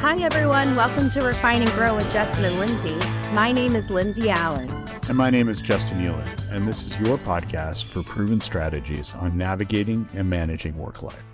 Hi, everyone. Welcome to Refine and Grow with Justin and Lynse. My name is Lynse Allen. And my name is Justin Hewlett, and this is your podcast for proven strategies on navigating and managing work life.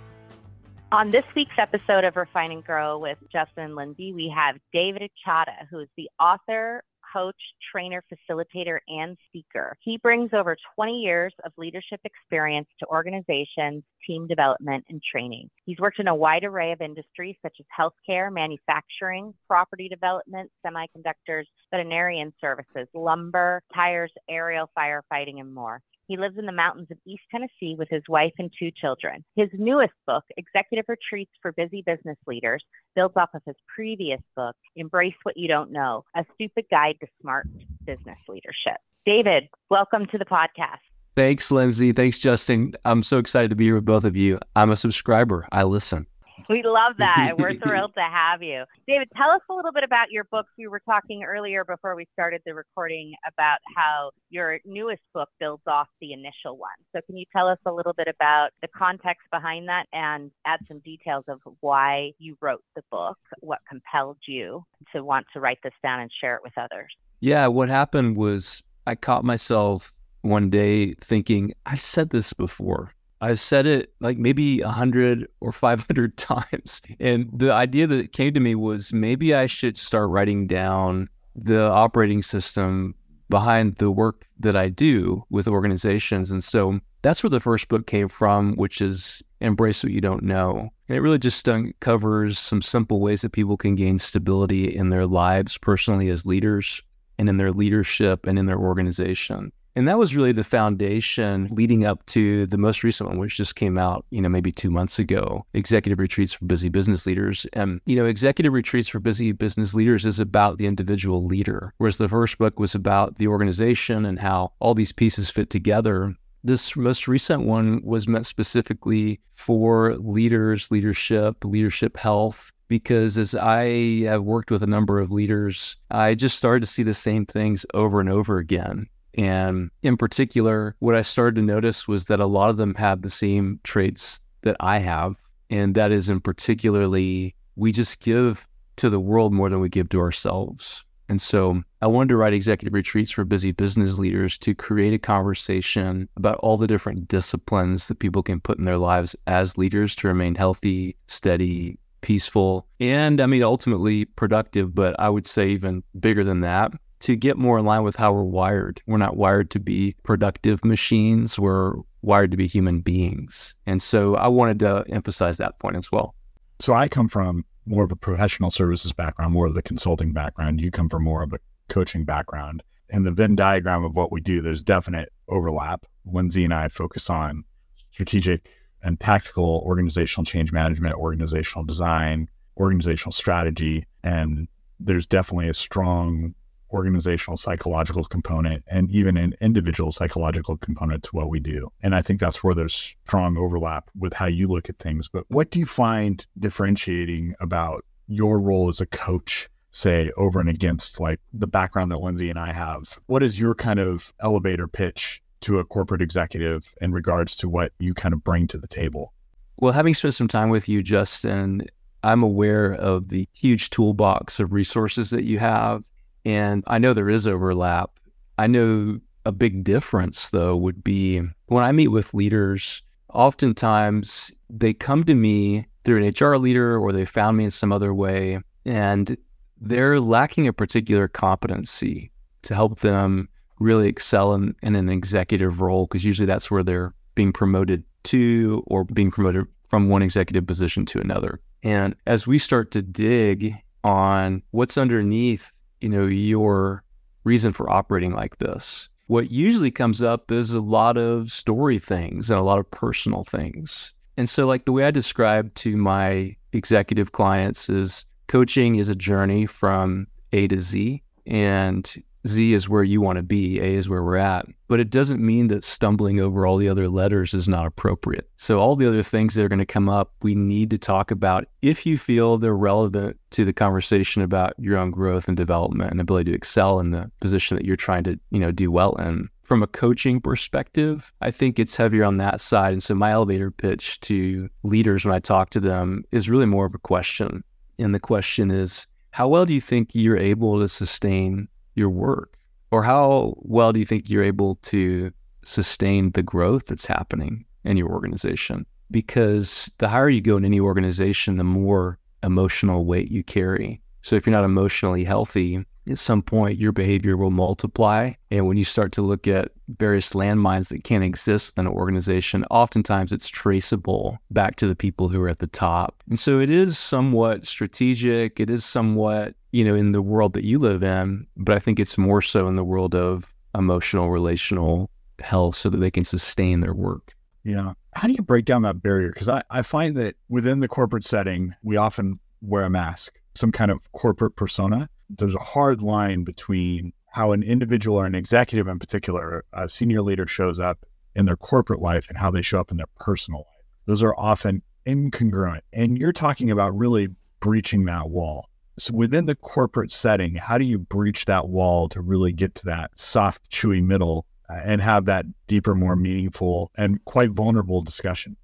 On this week's episode of Refine and Grow with Justin and Lynse, we have David Achata, who is the author, coach, trainer, facilitator, and speaker. He brings over 20 years of leadership experience to organizations, team development, and training. He's worked in a wide array of industries such as healthcare, manufacturing, property development, semiconductors, veterinarian services, lumber, tires, aerial firefighting, and more. He lives in the mountains of East Tennessee with his wife and two children. His newest book, Executive Retreats for Busy Business Leaders, builds off of his previous book, Embrace What You Don't Know A Stupid Guide to Smart Business Leadership. David, welcome to the podcast. Thanks, Lynse. Thanks, Justin. I'm so excited to be here with both of you. I'm a subscriber, I listen. We love that. We're thrilled to have you. David, tell us a little bit about your books. We were talking earlier before we started the recording about how your newest book builds off the initial one. So, can you tell us a little bit about the context behind that and add some details of why you wrote the book, what compelled you to want to write this down and share it with others? Yeah, what happened was I caught myself one day thinking, I said this before. I've said it like maybe 100 or 500 times. And the idea that came to me was maybe I should start writing down the operating system behind the work that I do with organizations. And so that's where the first book came from, which is Embrace What You Don't Know. And it really just uncovers some simple ways that people can gain stability in their lives personally as leaders and in their leadership and in their organization. And that was really the foundation leading up to the most recent one, which just came out, you know, maybe two months ago, Executive Retreats for Busy Business Leaders. And, you know, Executive Retreats for Busy Business Leaders is about the individual leader, whereas the first book was about the organization and how all these pieces fit together. This most recent one was meant specifically for leaders, leadership, leadership health, because as I have worked with a number of leaders, I just started to see the same things over and over again. And in particular, what I started to notice was that a lot of them have the same traits that I have. And that is, in particularly, we just give to the world more than we give to ourselves. And so I wanted to write executive retreats for busy business leaders to create a conversation about all the different disciplines that people can put in their lives as leaders to remain healthy, steady, peaceful, and I mean, ultimately productive. But I would say even bigger than that, to get more in line with how we're wired. We're not wired to be productive machines, we're wired to be human beings. And so I wanted to emphasize that point as well. So I come from more of a professional services background, more of the consulting background. You come from more of a coaching background. In the Venn diagram of what we do, there's definite overlap. Lynse and I focus on strategic and tactical organizational change management, organizational design, organizational strategy. And there's definitely a strong organizational psychological component and even an individual psychological component to what we do. And I think that's where there's strong overlap with how you look at things. But what do you find differentiating about your role as a coach, say, over and against like the background that Lynse and I have? What is your kind of elevator pitch to a corporate executive in regards to what you kind of bring to the table? Well, having spent some time with you, Justin, I'm aware of the huge toolbox of resources that you have and I know there is overlap. I know a big difference, though, would be when I meet with leaders, oftentimes they come to me through an HR leader or they found me in some other way, and they're lacking a particular competency to help them really excel in, in an executive role, because usually that's where they're being promoted to or being promoted from one executive position to another. And as we start to dig on what's underneath you know, your reason for operating like this. What usually comes up is a lot of story things and a lot of personal things. And so, like the way I describe to my executive clients is coaching is a journey from A to Z. And Z is where you want to be, A is where we're at. But it doesn't mean that stumbling over all the other letters is not appropriate. So, all the other things that are going to come up, we need to talk about if you feel they're relevant to the conversation about your own growth and development and ability to excel in the position that you're trying to, you know, do well in. From a coaching perspective, I think it's heavier on that side. And so, my elevator pitch to leaders when I talk to them is really more of a question And the question is, how well do you think you're able to sustain your work? Or how well do you think you're able to sustain the growth that's happening in your organization? Because the higher you go in any organization, the more emotional weight you carry. So if you're not emotionally healthy, at some point your behavior will multiply. And when you start to look at various landmines that can't exist within an organization, oftentimes it's traceable back to the people who are at the top. And so it is somewhat strategic. It is somewhat, you know, in the world that you live in, but I think it's more so in the world of emotional, relational health so that they can sustain their work. Yeah. How do you break down that barrier? Because I, I find that within the corporate setting, we often wear a mask, some kind of corporate persona there's a hard line between how an individual or an executive in particular, a senior leader shows up in their corporate life and how they show up in their personal life. Those are often incongruent. And you're talking about really breaching that wall. So within the corporate setting, how do you breach that wall to really get to that soft, chewy middle uh, and have that deeper, more meaningful, and quite vulnerable discussion?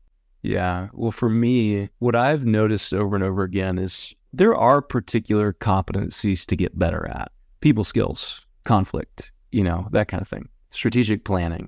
Yeah. Well, for me, what I've noticed over and over again is there are particular competencies to get better at people skills, conflict, you know, that kind of thing, strategic planning,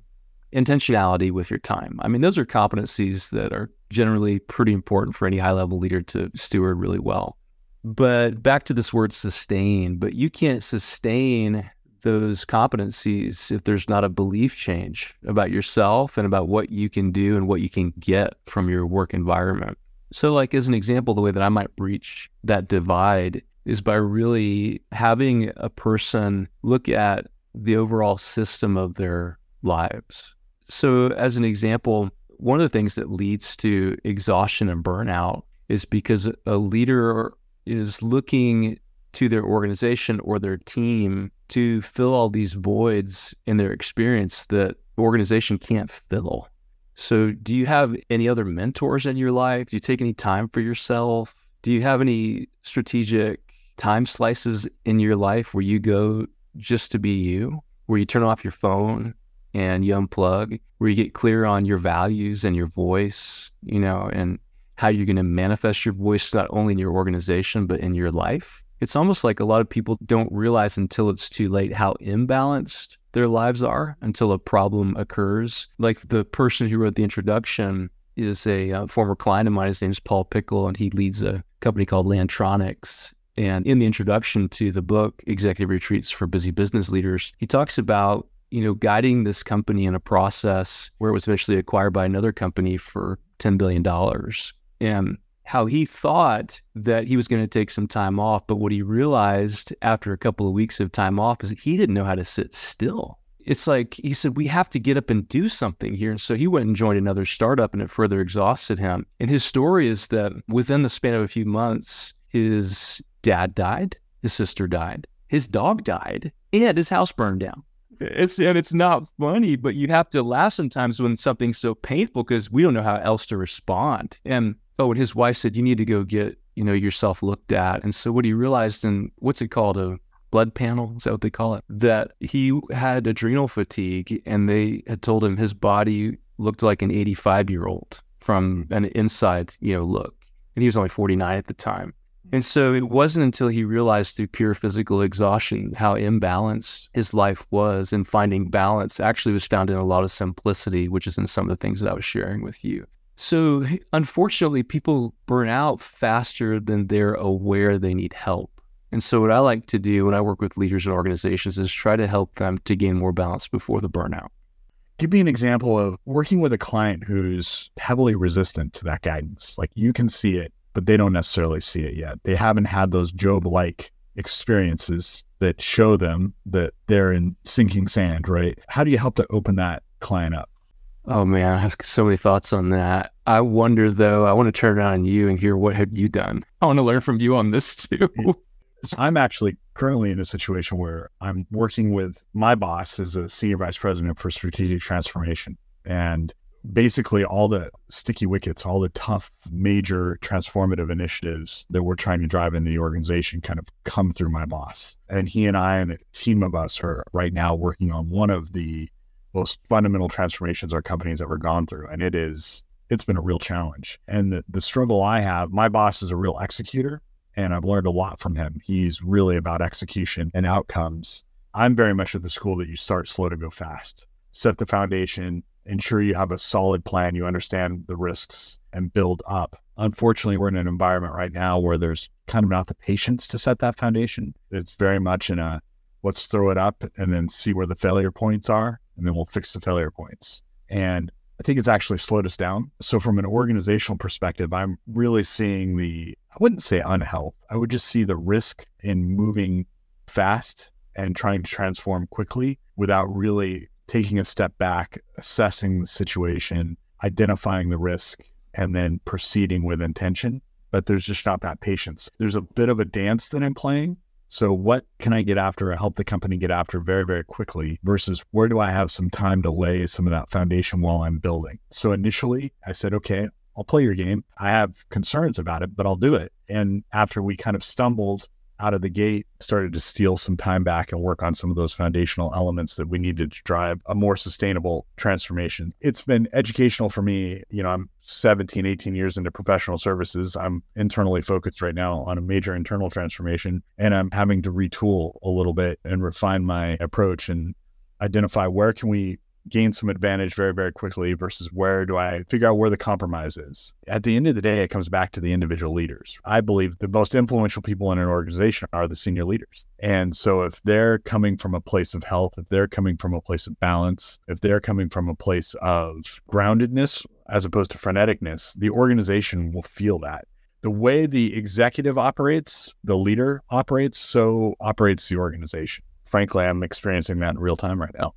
intentionality with your time. I mean, those are competencies that are generally pretty important for any high level leader to steward really well. But back to this word sustain, but you can't sustain those competencies if there's not a belief change about yourself and about what you can do and what you can get from your work environment. So, like, as an example, the way that I might breach that divide is by really having a person look at the overall system of their lives. So, as an example, one of the things that leads to exhaustion and burnout is because a leader is looking to their organization or their team to fill all these voids in their experience that organization can't fill. So, do you have any other mentors in your life? Do you take any time for yourself? Do you have any strategic time slices in your life where you go just to be you, where you turn off your phone and you unplug, where you get clear on your values and your voice, you know, and how you're going to manifest your voice not only in your organization, but in your life? It's almost like a lot of people don't realize until it's too late how imbalanced their lives are until a problem occurs. Like the person who wrote the introduction is a uh, former client of mine. His name is Paul Pickle, and he leads a company called Lantronix. And in the introduction to the book, Executive Retreats for Busy Business Leaders, he talks about you know guiding this company in a process where it was eventually acquired by another company for ten billion dollars. And how he thought that he was going to take some time off. But what he realized after a couple of weeks of time off is that he didn't know how to sit still. It's like he said, we have to get up and do something here. And so he went and joined another startup and it further exhausted him. And his story is that within the span of a few months, his dad died, his sister died, his dog died, and his house burned down. It's and it's not funny, but you have to laugh sometimes when something's so painful because we don't know how else to respond. And oh, and his wife said, you need to go get, you know, yourself looked at. And so what he realized in what's it called? A blood panel? Is that what they call it? That he had adrenal fatigue and they had told him his body looked like an 85 year old from an inside, you know, look. And he was only 49 at the time. And so it wasn't until he realized through pure physical exhaustion how imbalanced his life was and finding balance actually was found in a lot of simplicity, which is in some of the things that I was sharing with you. So, unfortunately, people burn out faster than they're aware they need help. And so, what I like to do when I work with leaders and organizations is try to help them to gain more balance before the burnout. Give me an example of working with a client who's heavily resistant to that guidance. Like you can see it, but they don't necessarily see it yet. They haven't had those Job like experiences that show them that they're in sinking sand, right? How do you help to open that client up? Oh man, I have so many thoughts on that. I wonder though, I want to turn around on you and hear what have you done. I want to learn from you on this too. I'm actually currently in a situation where I'm working with my boss as a senior vice president for strategic transformation. And basically all the sticky wickets, all the tough, major transformative initiatives that we're trying to drive in the organization kind of come through my boss. And he and I and a team of us are right now working on one of the most fundamental transformations our companies ever gone through. And it is, it's been a real challenge. And the, the struggle I have, my boss is a real executor and I've learned a lot from him. He's really about execution and outcomes. I'm very much of the school that you start slow to go fast. Set the foundation, ensure you have a solid plan, you understand the risks, and build up. Unfortunately, we're in an environment right now where there's kind of not the patience to set that foundation. It's very much in a let's throw it up and then see where the failure points are, and then we'll fix the failure points. And I think it's actually slowed us down. So, from an organizational perspective, I'm really seeing the, I wouldn't say unhealth, I would just see the risk in moving fast and trying to transform quickly without really taking a step back, assessing the situation, identifying the risk, and then proceeding with intention. But there's just not that patience. There's a bit of a dance that I'm playing. So, what can I get after or help the company get after very, very quickly versus where do I have some time to lay some of that foundation while I'm building? So, initially, I said, okay, I'll play your game. I have concerns about it, but I'll do it. And after we kind of stumbled out of the gate, started to steal some time back and work on some of those foundational elements that we needed to drive a more sustainable transformation. It's been educational for me. You know, I'm 17, 18 years into professional services. I'm internally focused right now on a major internal transformation, and I'm having to retool a little bit and refine my approach and identify where can we gain some advantage very, very quickly versus where do I figure out where the compromise is. At the end of the day, it comes back to the individual leaders. I believe the most influential people in an organization are the senior leaders. And so if they're coming from a place of health, if they're coming from a place of balance, if they're coming from a place of groundedness as opposed to freneticness, the organization will feel that. The way the executive operates, the leader operates, so operates the organization. Frankly, I'm experiencing that in real time right now.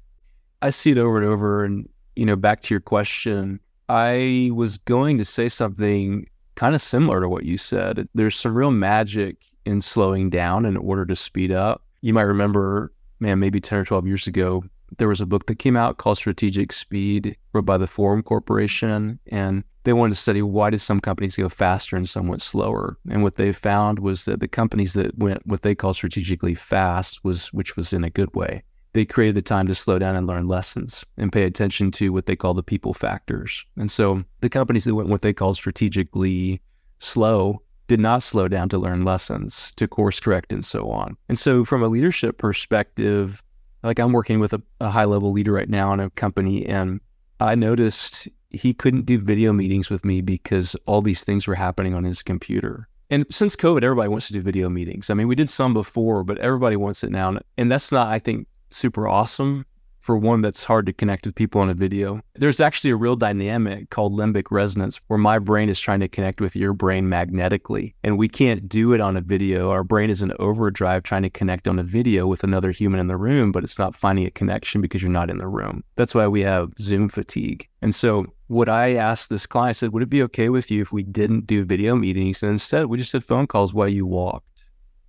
I see it over and over. And, you know, back to your question, I was going to say something kind of similar to what you said. There's some real magic in slowing down in order to speed up. You might remember, man, maybe 10 or 12 years ago, there was a book that came out called Strategic Speed, wrote by the Forum Corporation. And they wanted to study why did some companies go faster and some went slower. And what they found was that the companies that went what they call strategically fast was which was in a good way they created the time to slow down and learn lessons and pay attention to what they call the people factors. And so the companies that went what they called strategically slow did not slow down to learn lessons, to course correct, and so on. And so, from a leadership perspective, like I'm working with a, a high level leader right now in a company, and I noticed he couldn't do video meetings with me because all these things were happening on his computer. And since COVID, everybody wants to do video meetings. I mean, we did some before, but everybody wants it now. And that's not, I think, super awesome for one that's hard to connect with people on a video. There's actually a real dynamic called limbic resonance where my brain is trying to connect with your brain magnetically. And we can't do it on a video. Our brain is in overdrive trying to connect on a video with another human in the room, but it's not finding a connection because you're not in the room. That's why we have Zoom fatigue. And so what I asked this client, I said, would it be okay with you if we didn't do video meetings and instead we just did phone calls while you walk?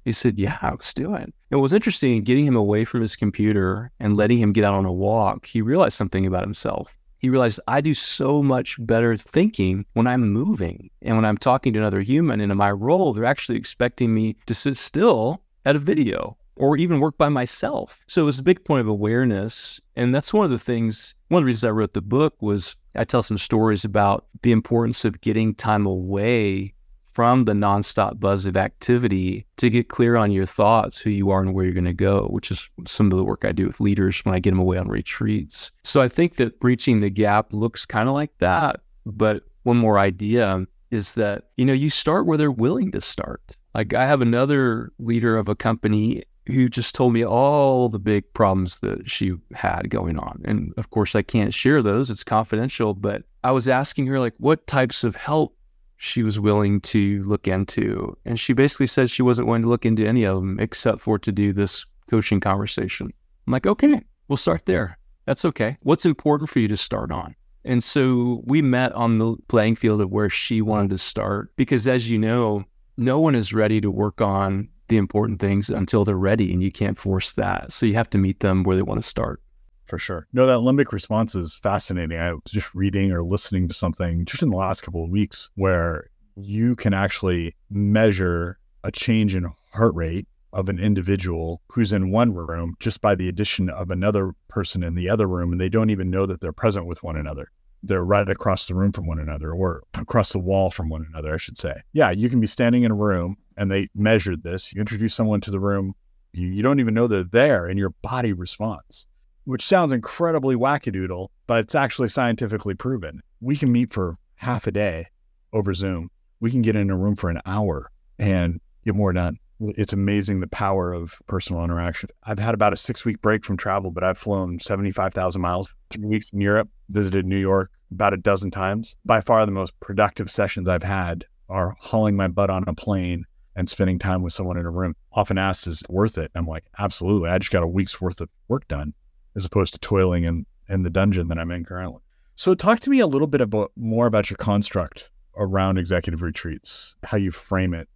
He said, Yeah, let's do it. It was interesting getting him away from his computer and letting him get out on a walk. He realized something about himself. He realized I do so much better thinking when I'm moving and when I'm talking to another human. And in my role, they're actually expecting me to sit still at a video or even work by myself. So it was a big point of awareness. And that's one of the things, one of the reasons I wrote the book was I tell some stories about the importance of getting time away from the nonstop buzz of activity to get clear on your thoughts, who you are, and where you're going to go, which is some of the work I do with leaders when I get them away on retreats. So I think that breaching the gap looks kind of like that. But one more idea is that, you know, you start where they're willing to start. Like I have another leader of a company who just told me all the big problems that she had going on. And of course, I can't share those, it's confidential. But I was asking her, like, what types of help she was willing to look into. And she basically said she wasn't willing to look into any of them except for to do this coaching conversation. I'm like, okay, we'll start there. That's okay. What's important for you to start on? And so we met on the playing field of where she wanted to start because, as you know, no one is ready to work on the important things until they're ready, and you can't force that. So you have to meet them where they want to start for sure. No, that limbic response is fascinating. I was just reading or listening to something just in the last couple of weeks where you can actually measure a change in heart rate of an individual who's in one room just by the addition of another person in the other room and they don't even know that they're present with one another. They're right across the room from one another or across the wall from one another, I should say. Yeah, you can be standing in a room and they measured this. You introduce someone to the room, you, you don't even know they're there, and your body responds, which sounds incredibly wackadoodle, but it's actually scientifically proven. We can meet for half a day over Zoom. We can get in a room for an hour and get more done. It's amazing the power of personal interaction. I've had about a six week break from travel, but I've flown 75,000 miles, three weeks in Europe, visited New York about a dozen times. By far the most productive sessions I've had are hauling my butt on a plane and spending time with someone in a room. Often asked, is it worth it? I'm like, absolutely. I just got a week's worth of work done as opposed to toiling in, in the dungeon that I'm in currently. So talk to me a little bit about more about your construct around executive retreats, how you frame it,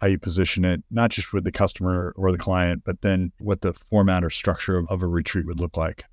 how you position it, not just with the customer or the client, but then what the format or structure of, of a retreat would look like.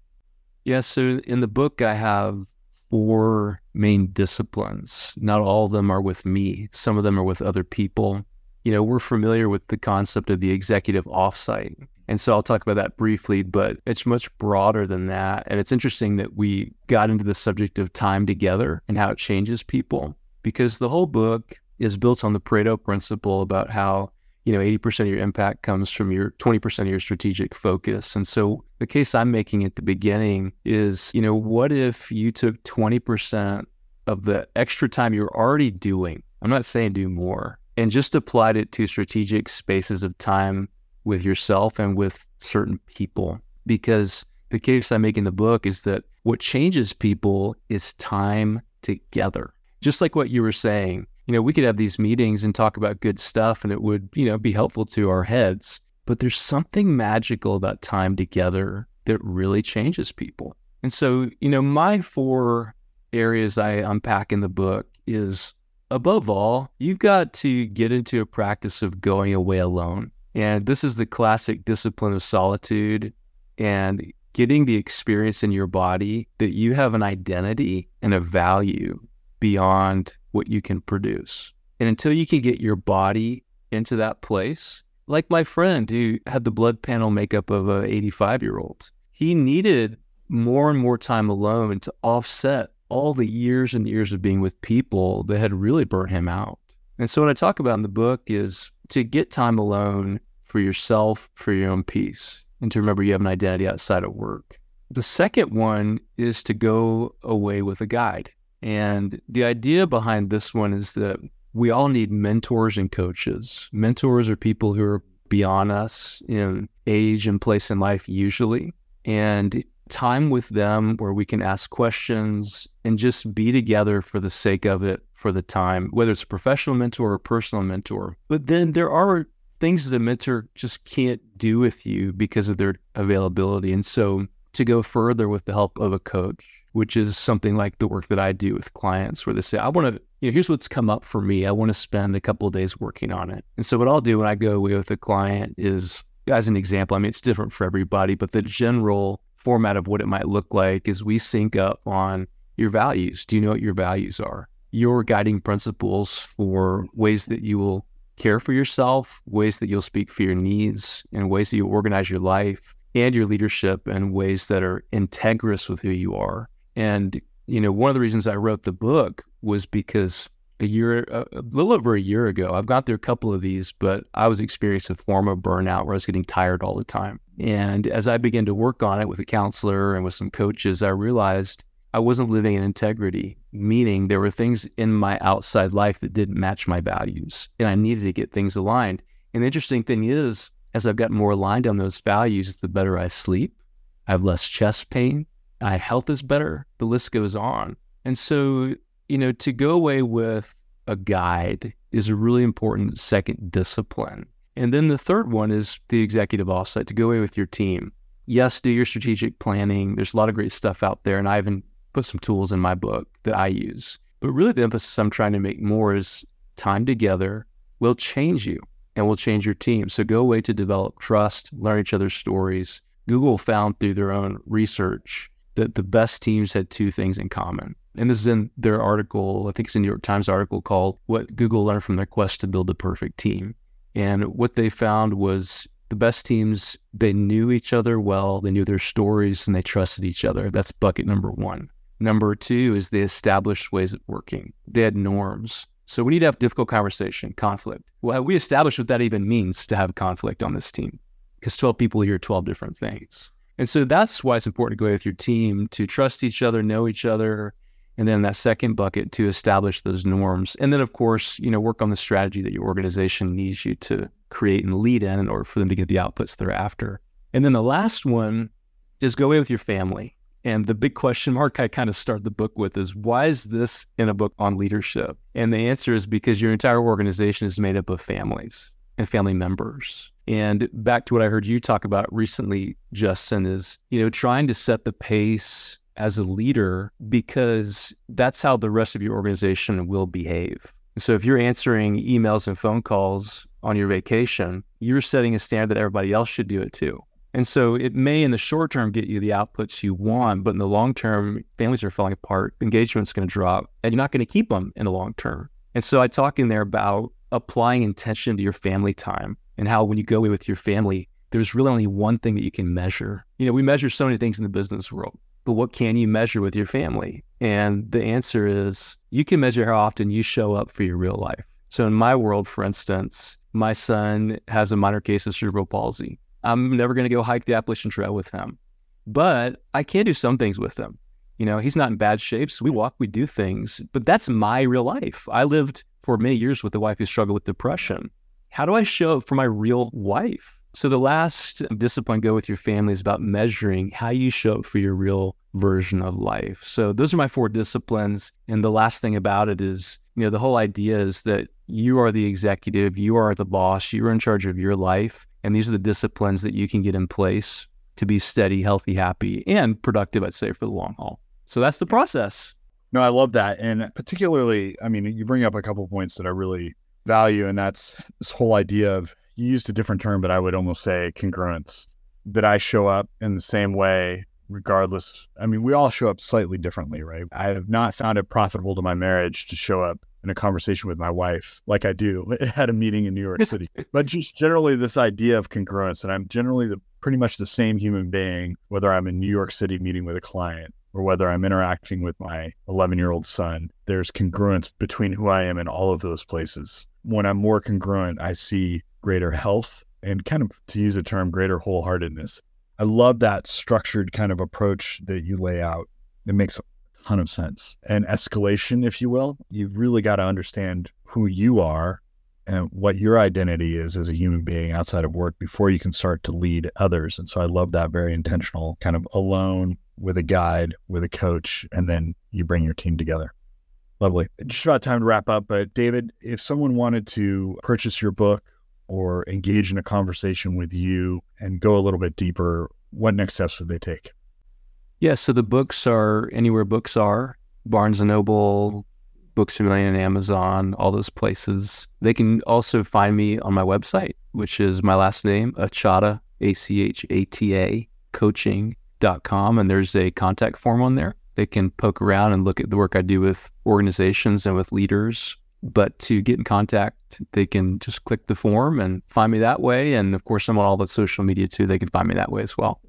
Yeah. So in the book, I have four main disciplines. Not all of them are with me, some of them are with other people. You know, we're familiar with the concept of the executive offsite. And so I'll talk about that briefly, but it's much broader than that. And it's interesting that we got into the subject of time together and how it changes people because the whole book is built on the Pareto principle about how, you know, 80% of your impact comes from your 20% of your strategic focus. And so the case I'm making at the beginning is, you know, what if you took 20% of the extra time you're already doing? I'm not saying do more and just applied it to strategic spaces of time with yourself and with certain people. Because the case I make in the book is that what changes people is time together just like what you were saying, you know, we could have these meetings and talk about good stuff and it would, you know, be helpful to our heads. But there's something magical about time together that really changes people. And so, you know, my four areas I unpack in the book is above all, you've got to get into a practice of going away alone. And this is the classic discipline of solitude and getting the experience in your body that you have an identity and a value beyond what you can produce. And until you can get your body into that place, like my friend who had the blood panel makeup of an 85 year old, he needed more and more time alone to offset all the years and years of being with people that had really burnt him out. And so what I talk about in the book is to get time alone for yourself, for your own peace, and to remember you have an identity outside of work. The second one is to go away with a guide. And the idea behind this one is that we all need mentors and coaches. Mentors are people who are beyond us in age and place in life, usually. And time with them where we can ask questions and just be together for the sake of it for the time, whether it's a professional mentor or a personal mentor. But then there are things that a mentor just can't do with you because of their availability. And so to go further with the help of a coach which is something like the work that I do with clients where they say, I want to, you know, here's what's come up for me. I want to spend a couple of days working on it. And so what I'll do when I go away with a client is, as an example, I mean, it's different for everybody, but the general format of what it might look like is we sync up on your values. Do you know what your values are? Your guiding principles for ways that you will care for yourself, ways that you'll speak for your needs, and ways that you organize your life and your leadership in ways that are integrous with who you are. And, you know, one of the reasons I wrote the book was because a year, a, little over a year ago, I've got through a couple of these, but I was experiencing a form of burnout where I was getting tired all the time. And as I began to work on it with a counselor and with some coaches, I realized I wasn't living in integrity, meaning there were things in my outside life that didn't match my values. And I needed to get things aligned. And the interesting thing is, as I've gotten more aligned on those values, the better I sleep. I have less chest pain my health is better. The list goes on. And so, you know, to go away with a guide is a really important second discipline. And then the third one is the executive offsite to go away with your team. Yes, do your strategic planning. There's a lot of great stuff out there. And I even put some tools in my book that I use. But really, the emphasis I'm trying to make more is time together will change you and will change your team. So go away to develop trust, learn each other's stories. Google found through their own research that the best teams had two things in common. And this is in their article, I think it's a New York Times article called What Google Learned from Their Quest to Build the Perfect Team. And what they found was the best teams, they knew each other well, they knew their stories, and they trusted each other. That's bucket number one. Number two is they established ways of working. They had norms. So we need to have difficult conversation, conflict. Well, we established what that even means to have conflict on this team because 12 people hear 12 different things. And so that's why it's important to go with your team to trust each other, know each other, and then that second bucket to establish those norms. And then, of course, you know, work on the strategy that your organization needs you to create and lead in in order for them to get the outputs they're after. And then the last one is go away with your family. And the big question mark I kind of start the book with is why is this in a book on leadership? And the answer is because your entire organization is made up of families and family members. And back to what I heard you talk about recently, Justin, is, you know, trying to set the pace as a leader because that's how the rest of your organization will behave. So if you're answering emails and phone calls on your vacation, you're setting a standard that everybody else should do it too. And so it may in the short term get you the outputs you want, but in the long term, families are falling apart, engagement's going to drop, and you're not going to keep them in the long term. And so I talk in there about applying intention to your family time and how when you go away with your family, there's really only one thing that you can measure. You know, we measure so many things in the business world, but what can you measure with your family? And the answer is you can measure how often you show up for your real life. So in my world, for instance, my son has a minor case of cerebral palsy. I'm never going to go hike the Appalachian Trail with him, but I can do some things with him. You know, he's not in bad shape. So we walk, we do things, but that's my real life. I lived for many years with a wife who struggled with depression. How do I show up for my real wife? So the last discipline go with your family is about measuring how you show up for your real version of life. So those are my four disciplines. And the last thing about it is, you know, the whole idea is that you are the executive, you are the boss, you're in charge of your life. And these are the disciplines that you can get in place to be steady, healthy, happy, and productive, I'd say, for the long haul. So that's the process. No, I love that. And particularly, I mean, you bring up a couple points that I really value, and that's this whole idea of you used a different term, but I would almost say congruence. That I show up in the same way, regardless. I mean, we all show up slightly differently, right? I have not found it profitable to my marriage to show up in a conversation with my wife like I do at a meeting in New York City. but just generally, this idea of congruence, and I'm generally the pretty much the same human being, whether I'm in New York City meeting with a client or whether I'm interacting with my 11 year old son, there's congruence between who I am in all of those places. When I'm more congruent, I see greater health and kind of, to use a term, greater wholeheartedness. I love that structured kind of approach that you lay out. It makes a ton of sense. And escalation, if you will, you've really got to understand who you are and what your identity is as a human being outside of work before you can start to lead others. And so I love that very intentional kind of alone with a guide, with a coach, and then you bring your team together. Lovely. Just about time to wrap up. But David, if someone wanted to purchase your book or engage in a conversation with you and go a little bit deeper, what next steps would they take? Yeah, so the books are anywhere books are Barnes and Noble, Books a Million, Amazon, all those places. They can also find me on my website, which is my last name, Achata, A C H A T A, coaching com, and there's a contact form on there. They can poke around and look at the work I do with organizations and with leaders. But to get in contact, they can just click the form and find me that way. And of course, I'm on all the social media too. They can find me that way as well.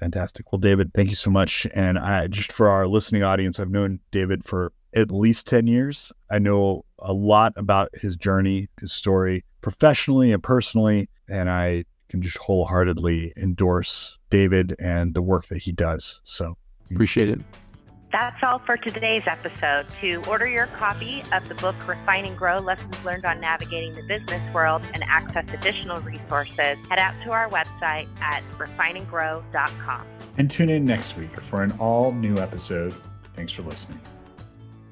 Fantastic. Well, David, thank you so much. And I just for our listening audience, I've known David for at least 10 years. I know a lot about his journey, his story, professionally and personally. And I can just wholeheartedly endorse David and the work that he does. So appreciate it. That's all for today's episode. To order your copy of the book Refine and Grow Lessons Learned on Navigating the Business World and access additional resources, head out to our website at refineandgrow.com. And tune in next week for an all new episode. Thanks for listening.